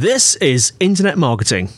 This is Internet Marketing.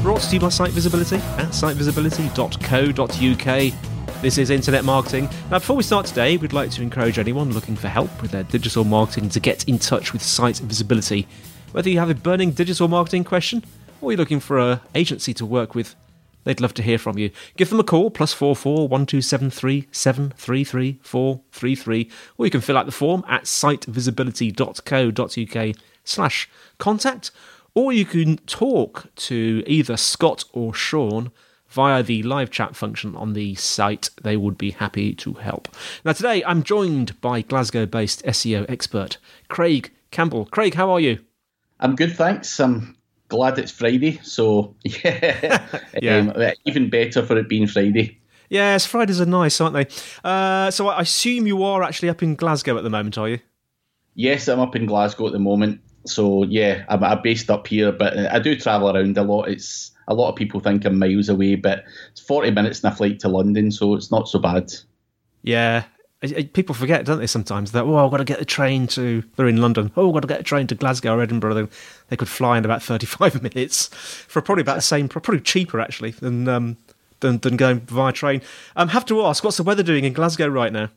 Brought to you by Site Visibility at sitevisibility.co.uk. This is Internet Marketing. Now, before we start today, we'd like to encourage anyone looking for help with their digital marketing to get in touch with Site Visibility. Whether you have a burning digital marketing question or you're looking for an agency to work with, they'd love to hear from you. Give them a call, plus four four one two seven three seven three three four three three, or you can fill out the form at sitevisibility.co.uk slash contact, or you can talk to either Scott or Sean via the live chat function on the site. They would be happy to help. Now, today I'm joined by Glasgow based SEO expert Craig Campbell. Craig, how are you? I'm good, thanks. I'm glad it's Friday, so yeah, Yeah. Um, even better for it being Friday. Yes, Fridays are nice, aren't they? Uh, so I assume you are actually up in Glasgow at the moment, are you? Yes, I'm up in Glasgow at the moment, so yeah, I'm, I'm based up here, but I do travel around a lot. It's a lot of people think I'm miles away, but it's 40 minutes in a flight to London, so it's not so bad. Yeah. People forget, don't they, sometimes that, oh, I've got to get a train to, they're in London, oh, I've got to get a train to Glasgow or Edinburgh. They, they could fly in about 35 minutes for probably about the same, probably cheaper actually than, um, than, than going via train. Um, have to ask, what's the weather doing in Glasgow right now?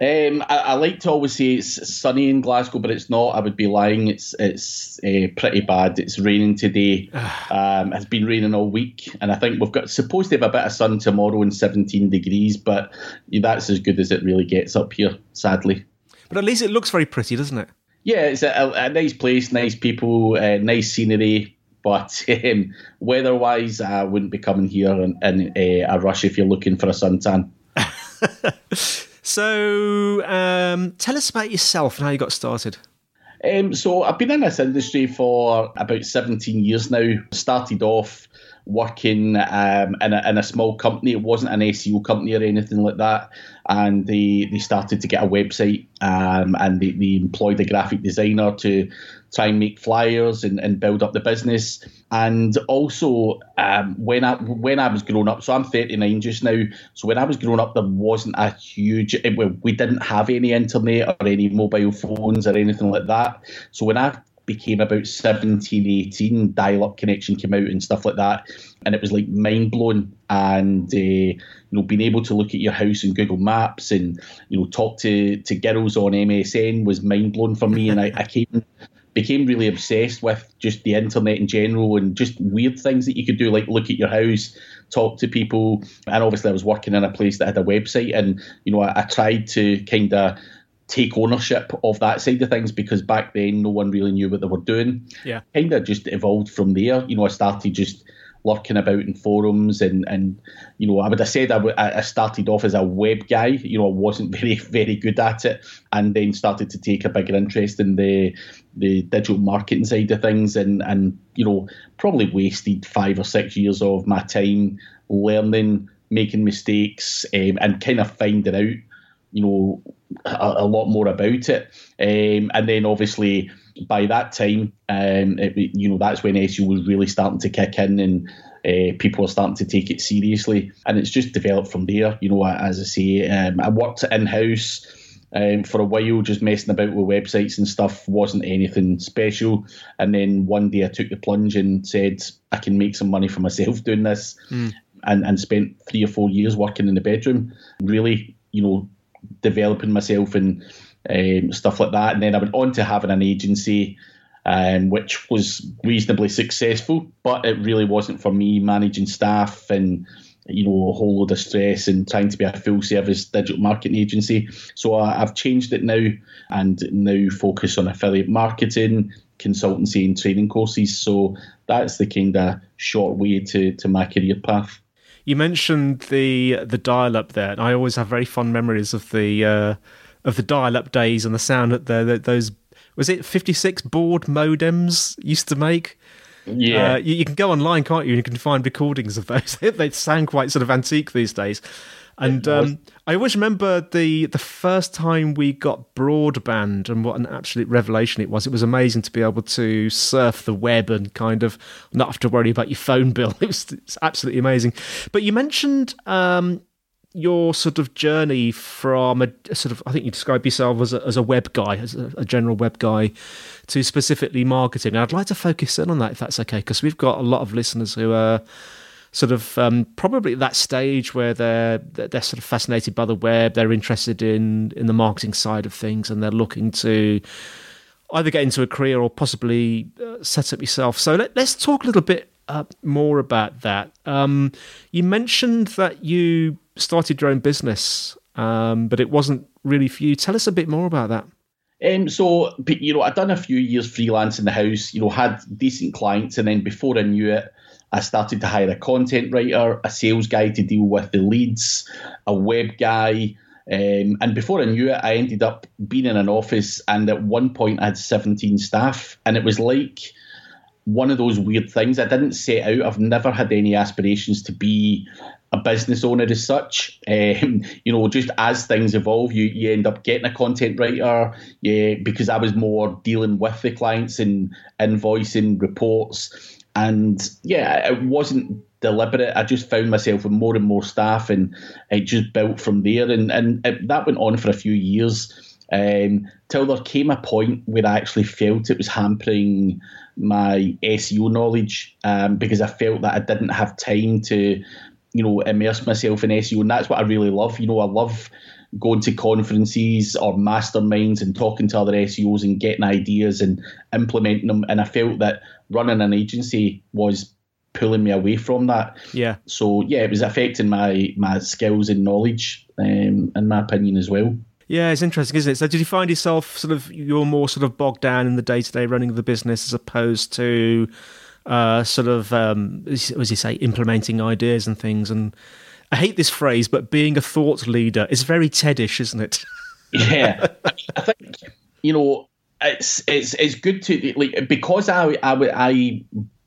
Um, I, I like to always say it's sunny in Glasgow, but it's not. I would be lying. It's it's uh, pretty bad. It's raining today. um, it's been raining all week, and I think we've got supposed to have a bit of sun tomorrow and 17 degrees, but that's as good as it really gets up here, sadly. But at least it looks very pretty, doesn't it? Yeah, it's a, a, a nice place, nice people, uh, nice scenery. But um, weather-wise, I wouldn't be coming here in, in uh, a rush if you're looking for a suntan. So um, tell us about yourself and how you got started. Um, so I've been in this industry for about 17 years now. Started off working um, in, a, in a small company. It wasn't an SEO company or anything like that. And they, they started to get a website um, and they, they employed a graphic designer to try and make flyers and, and build up the business. And also, um, when I when I was growing up, so I'm 39 just now. So when I was growing up, there wasn't a huge. It, we we didn't have any internet or any mobile phones or anything like that. So when I became about 17, 18, dial-up connection came out and stuff like that, and it was like mind blowing. And uh, you know, being able to look at your house in Google Maps and you know talk to to girls on MSN was mind blowing for me. And I, I came became really obsessed with just the internet in general and just weird things that you could do, like look at your house, talk to people. And obviously, I was working in a place that had a website, and you know, I, I tried to kind of take ownership of that side of things because back then no one really knew what they were doing. Yeah. Kind of just evolved from there. You know, I started just lurking about in forums and and you know I would have said I, w- I started off as a web guy you know I wasn't very very good at it and then started to take a bigger interest in the the digital marketing side of things and and you know probably wasted five or six years of my time learning making mistakes um, and kind of finding out you know a, a lot more about it um, and then obviously by that time, um, it, you know, that's when SEO was really starting to kick in and uh, people are starting to take it seriously. And it's just developed from there. You know, as I say, um, I worked in house um, for a while, just messing about with websites and stuff wasn't anything special. And then one day I took the plunge and said, I can make some money for myself doing this. Mm. And, and spent three or four years working in the bedroom, really, you know, developing myself and um, stuff like that. And then I went on to having an agency, um, which was reasonably successful, but it really wasn't for me managing staff and you know, a whole load of stress and trying to be a full service digital marketing agency. So I, I've changed it now and now focus on affiliate marketing, consultancy, and training courses. So that's the kind of short way to, to my career path. You mentioned the the dial up there, and I always have very fond memories of the uh, of the dial up days and the sound that the, those was it fifty six baud modems used to make. Yeah, uh, you, you, can go online, can't you? And you can find recordings of those. they sound quite sort of antique these days. And um, I always remember the the first time we got broadband and what an absolute revelation it was. It was amazing to be able to surf the web and kind of not have to worry about your phone bill. It was it's absolutely amazing. But you mentioned um, your sort of journey from a, a, sort of I think you describe yourself as a, as a web guy, as a, a, general web guy, to specifically marketing. And I'd like to focus in on that if that's okay, because we've got a lot of listeners who are sort of um, probably at that stage where they're they're sort of fascinated by the web, they're interested in in the marketing side of things, and they're looking to either get into a career or possibly uh, set up yourself. So let, us talk a little bit uh, more about that. Um, you mentioned that you started your own business, um, but it wasn't really for you. Tell us a bit more about that. Um, so, you know, I'd done a few years freelance in the house, you know, had decent clients, and then before I knew it, I started to hire a content writer, a sales guy to deal with the leads, a web guy. Um, and before I knew it, I ended up being in an office, and at one point I had 17 staff, and it was like one of those weird things. I didn't set out. I've never had any aspirations to be a business owner as such. Um, you know, just as things evolve, you, you end up getting a content writer. Yeah, because I was more dealing with the clients and invoicing reports. And yeah, it wasn't deliberate. I just found myself with more and more staff, and it just built from there. And and it, that went on for a few years um, till there came a point where I actually felt it was hampering my SEO knowledge um, because I felt that I didn't have time to, you know, immerse myself in SEO, and that's what I really love. You know, I love going to conferences or masterminds and talking to other SEOs and getting ideas and implementing them. And I felt that running an agency was pulling me away from that. Yeah. So yeah, it was affecting my my skills and knowledge, um, in my opinion as well. Yeah, it's interesting, isn't it? So, did you find yourself sort of you're more sort of bogged down in the day to day running of the business as opposed to uh, sort of um, as you say, implementing ideas and things? And I hate this phrase, but being a thought leader is very Tedish, isn't it? yeah, I think you know it's it's it's good to like because I I I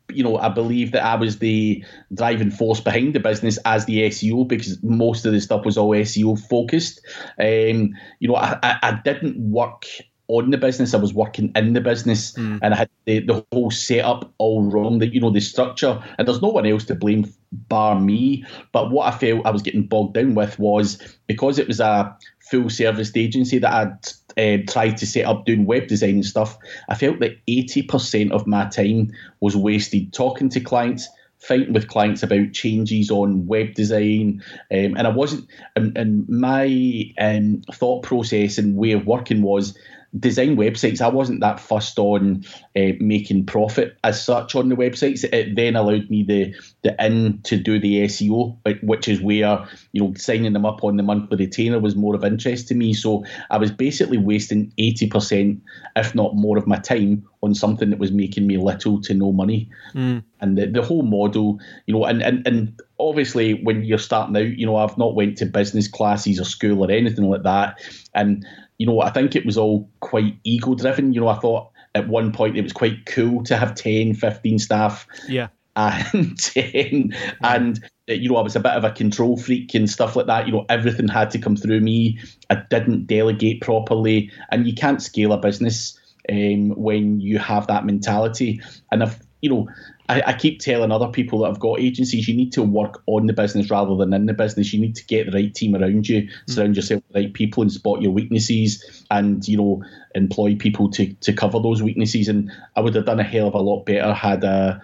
you know, I believe that I was the driving force behind the business as the SEO because most of the stuff was all SEO focused. Um, you know, I, I didn't work on the business. I was working in the business, mm. and I had the, the whole setup all wrong. The you know the structure, and there's no one else to blame bar me. But what I felt I was getting bogged down with was because it was a full service agency that I'd uh, tried to set up doing web design and stuff. I felt that 80% of my time was wasted talking to clients, fighting with clients about changes on web design, um, and I wasn't. And, and my um, thought process and way of working was design websites, I wasn't that fussed on uh, making profit as such on the websites. It then allowed me the the in to do the SEO, which is where you know signing them up on the monthly retainer was more of interest to me. So I was basically wasting eighty percent, if not more, of my time on something that was making me little to no money. Mm. And the, the whole model, you know, and, and and obviously when you're starting out, you know, I've not went to business classes or school or anything like that, and you know, I think it was all quite ego driven. You know, I thought at one point it was quite cool to have 10, 15 staff. Yeah. And, 10, and you know, I was a bit of a control freak and stuff like that. You know, everything had to come through me. I didn't delegate properly. And you can't scale a business um, when you have that mentality. And if, you know, I, I, keep telling other people that I've got agencies, you need to work on the business rather than in the business. You need to get the right team around you, mm. surround yourself with the right people, and spot your weaknesses, and you know employ people to to cover those weaknesses. And I would have done a hell of a lot better had a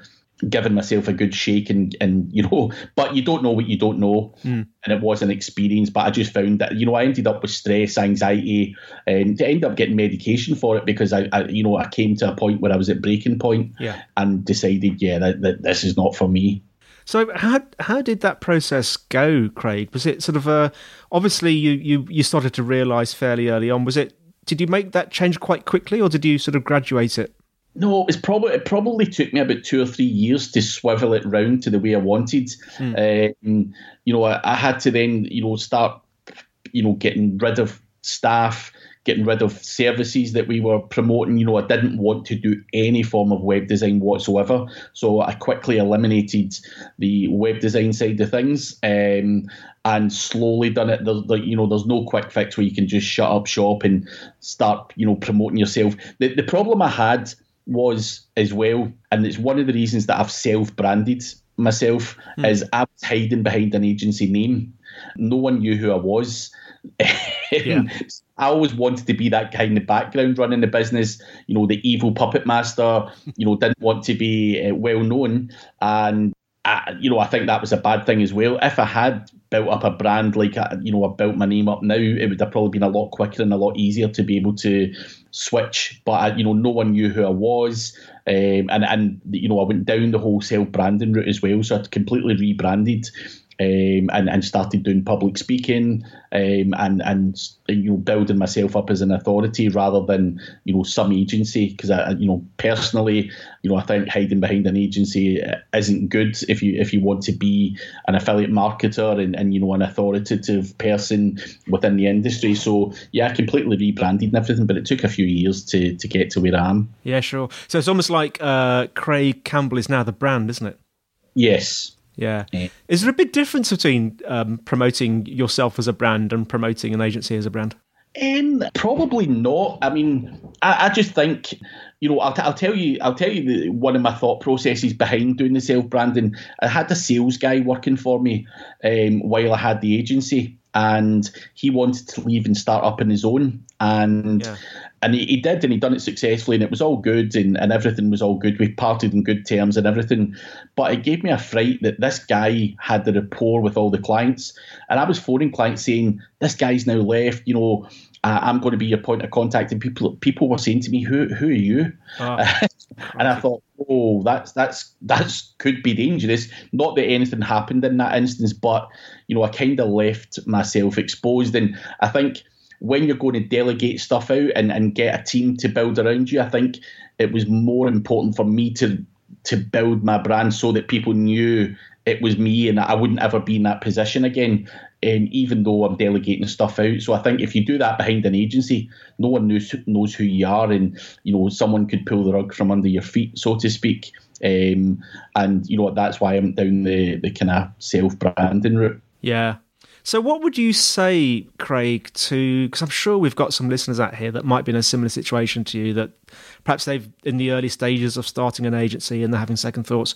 given myself a good shake and and you know but you don't know what you don't know. Mm. and it was an experience but i just found that you know i ended up with stress anxiety and I ended up getting medication for it because I, I, you know i came to a point where i was at breaking point yeah. and decided yeah that, that this is not for me. So how how did that process go craig? Was it sort of a obviously you you you started to realize fairly early on. Was it did you make that change quite quickly or did you sort of graduate it no, it's probably it probably took me about two or three years to swivel it round to the way I wanted. Mm. Um, you know, I, I, had to then you know start you know getting rid of staff, getting rid of services that we were promoting. You know, I didn't want to do any form of web design whatsoever, so I quickly eliminated the web design side of things. Um, and slowly done it. There's like you know, there's no quick fix where you can just shut up shop and start you know promoting yourself. The the problem I had was as well, and it's one of the reasons that I've self-branded myself mm. is I was hiding behind an agency name. No one knew who I was. yeah. I always wanted to be that guy in the background running the business, you know, the evil puppet master, you know, didn't want to be uh, well known. And, I, you know, I think that was a bad thing as well. If I had built up a brand like, I, you know, I built my name up now, it would have probably been a lot quicker and a lot easier to be able to switch, but I, you know, no one knew who I was, um, and and you know, I went down the wholesale branding route as well, so I completely rebranded um, and and started doing public speaking um, and and you know building myself up as an authority rather than you know some agency because I you know personally you know I think hiding behind an agency isn't good if you if you want to be an affiliate marketer and, and you know an authoritative person within the industry. So yeah I completely rebranded and everything but it took a few years to to get to where I am. Yeah sure. So it's almost like uh, Craig Campbell is now the brand isn't it? Yes yeah. yeah. Is there a big difference between um, promoting yourself as a brand and promoting an agency as a brand? Um, probably not. I mean, I, I just think, you know, I'll, t- I'll tell you, I'll tell you the, one of my thought processes behind doing the self branding. I had a sales guy working for me um, while I had the agency, and he wanted to leave and start up on his own. And yeah and he, he did, and he done it successfully, and it was all good, and, and everything was all good. We parted in good terms and everything, but it gave me a fright that this guy had the rapport with all the clients, and I was phoning clients saying, "This guy's now left," you know. Uh, I'm going to be your point of contact, and people people were saying to me, "Who who are you?" Oh, and I thought, "Oh, that's that's that's could be dangerous." Not that anything happened in that instance, but you know, I kind of left myself exposed, and I think when you're going to delegate stuff out and, and get a team to build around you, I think it was more important for me to to build my brand so that people knew it was me and I wouldn't ever be in that position again. And even though I'm delegating stuff out, so I think if you do that behind an agency, no one knows knows who you are, and you know someone could pull the rug from under your feet, so to speak. Um, and you know that's why I'm down the the kind of self branding route. Yeah, so, what would you say, Craig, to because I'm sure we've got some listeners out here that might be in a similar situation to you that perhaps they've in the early stages of starting an agency and they're having second thoughts.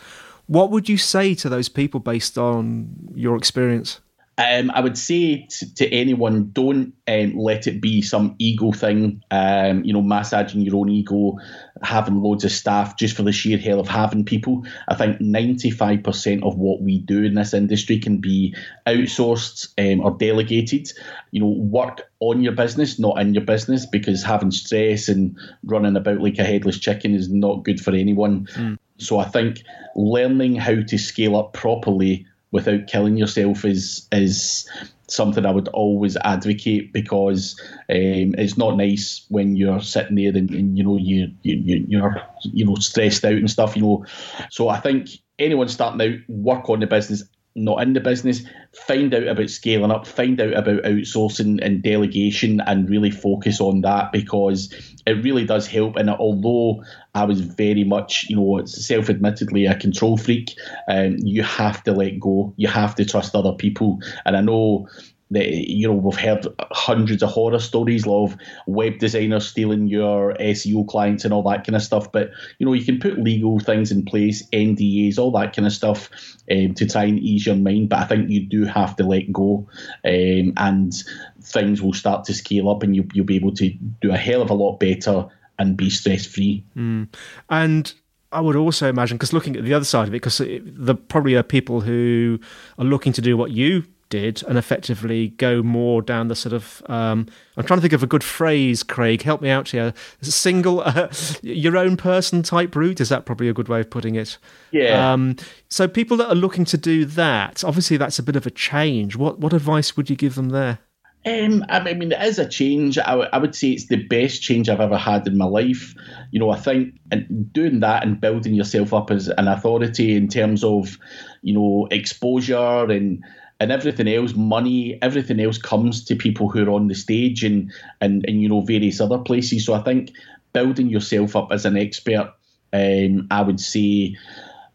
What would you say to those people based on your experience? Um, I would say to, to anyone, don't um, let it be some ego thing. Um, you know, massaging your own ego, having loads of staff just for the sheer hell of having people. I think ninety-five percent of what we do in this industry can be outsourced um, or delegated. You know, work on your business, not in your business, because having stress and running about like a headless chicken is not good for anyone. Mm. So I think learning how to scale up properly without killing yourself is is something I would always advocate because um, it's not nice when you're sitting there and, and you know you, you you're you know stressed out and stuff. You know, so I think anyone starting out work on the business not in the business, find out about scaling up, find out about outsourcing and delegation, and really focus on that because it really does help. And although I was very much, you know, self admittedly a control freak, um, you have to let go. You have to trust other people. And I know you know we've heard hundreds of horror stories of web designers stealing your SEO clients and all that kind of stuff. But you know you can put legal things in place, NDAs, all that kind of stuff um, to try and ease your mind. But I think you do have to let go, um, and things will start to scale up, and you, you'll be able to do a hell of a lot better and be stress free. Mm. And I would also imagine, because looking at the other side of it, because there probably are people who are looking to do what you did and effectively go more down the sort of um, I'm trying to think of a good phrase Craig help me out here. Single uh, your own person type route? Is that probably a good way of putting it? Yeah. Um, so people that are looking to do that obviously that's a bit of a change. What what advice would you give them there? Um, I mean, it is a change. I, w- I would say it's the best change I've ever had in my life. You know, I think and doing that and building yourself up as an authority in terms of, you know, exposure and and everything else, money, everything else comes to people who are on the stage and and and you know various other places. So I think building yourself up as an expert, um, I would say,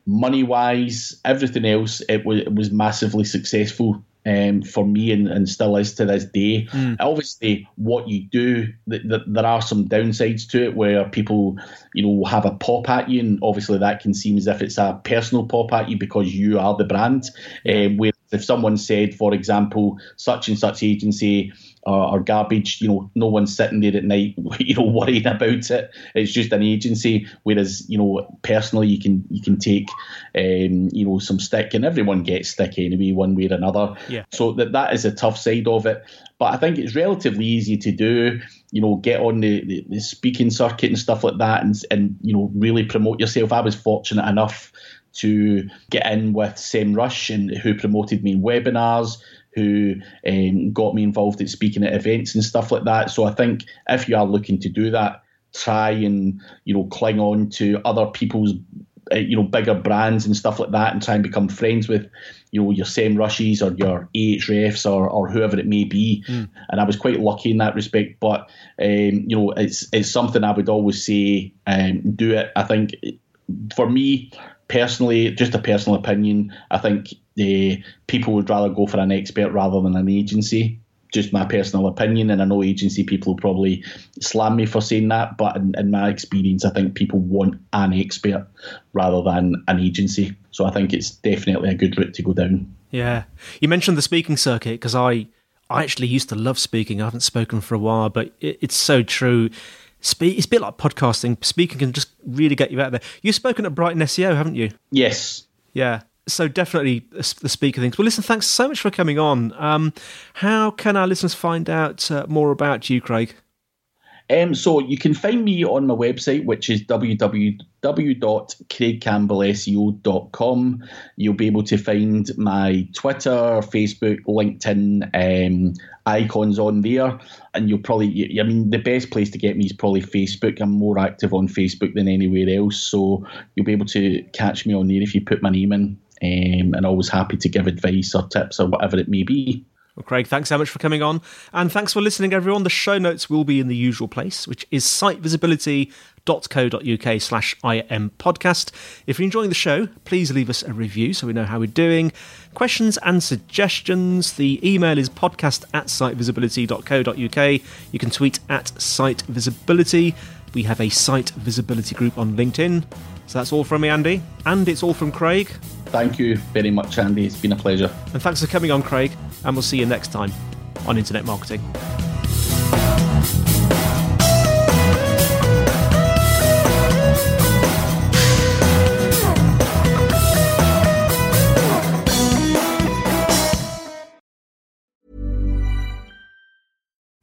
money wise, everything else, it was it was massively successful. Um, for me and, and still is to this day. Mm. Obviously, what you do, th- th- there are some downsides to it where people, you know, have a pop at you, and obviously that can seem as if it's a personal pop at you because you are the brand. Um, where if someone said, for example, such and such agency uh, garbage, you know, no one's sitting there at night, you know, worrying about it. It's just an agency. Whereas, you know, personally, you can you can take, um, you know, some stick, and everyone gets stick anyway, one way or another. Yeah. So that that is a tough side of it. But I think it's relatively easy to do. You know, get on the, the, the speaking circuit and stuff like that, and and you know, really promote yourself. I was fortunate enough to get in with SEMrush and who promoted me in webinars, who um, got me involved in speaking at events and stuff like that. So I think if you are looking to do that, try and you know cling on to other people's uh, you know bigger brands and stuff like that, and try and become friends with you know your SEMrushes or your Ahrefs or or whoever it may be. Mm. And I was quite lucky in that respect. But um, you know it's it's something I would always say um, do it. I think for me personally, just a personal opinion, I think the uh, people would rather go for an expert rather than an agency. Just my personal opinion, and I know agency people will probably slam me for saying that, but in, in my experience, I think people want an expert rather than an agency. So I think it's definitely a good route to go down. Yeah, you mentioned the speaking circuit because I I actually used to love speaking. I haven't spoken for a while, but it, it's so true Speak, it's a bit like podcasting. Speaking can just really get you out there. You've spoken at Brighton SEO, haven't you? Yes. Yeah. So definitely the speaker things. Well, listen, thanks so much for coming on. Um, how can our listeners find out uh, more about you, Craig? Um, so you can find me on my website, which is www.craigcampbellseo.com. You'll be able to find my Twitter, Facebook, LinkedIn um, icons on there, and you'll probably, I mean, the best place to get me is probably Facebook. I'm more active on Facebook than anywhere else, so you'll be able to catch me on there if you put my name in. Um, and always happy to give advice or tips or whatever it may be. Well, Craig, thanks so much for coming on. And thanks for listening, everyone. The show notes will be in the usual place, which is sitevisibility.co.uk slash IM podcast. If you're enjoying the show, please leave us a review so we know how we're doing. Questions and suggestions, the email is podcast at sitevisibility.co.uk. You can tweet at sitevisibility. We have a site visibility group on LinkedIn. So that's all from me, Andy. And it's all from Craig. Thank you very much, Andy. It's been a pleasure. And thanks for coming on, Craig and we'll see you next time on Internet Marketing.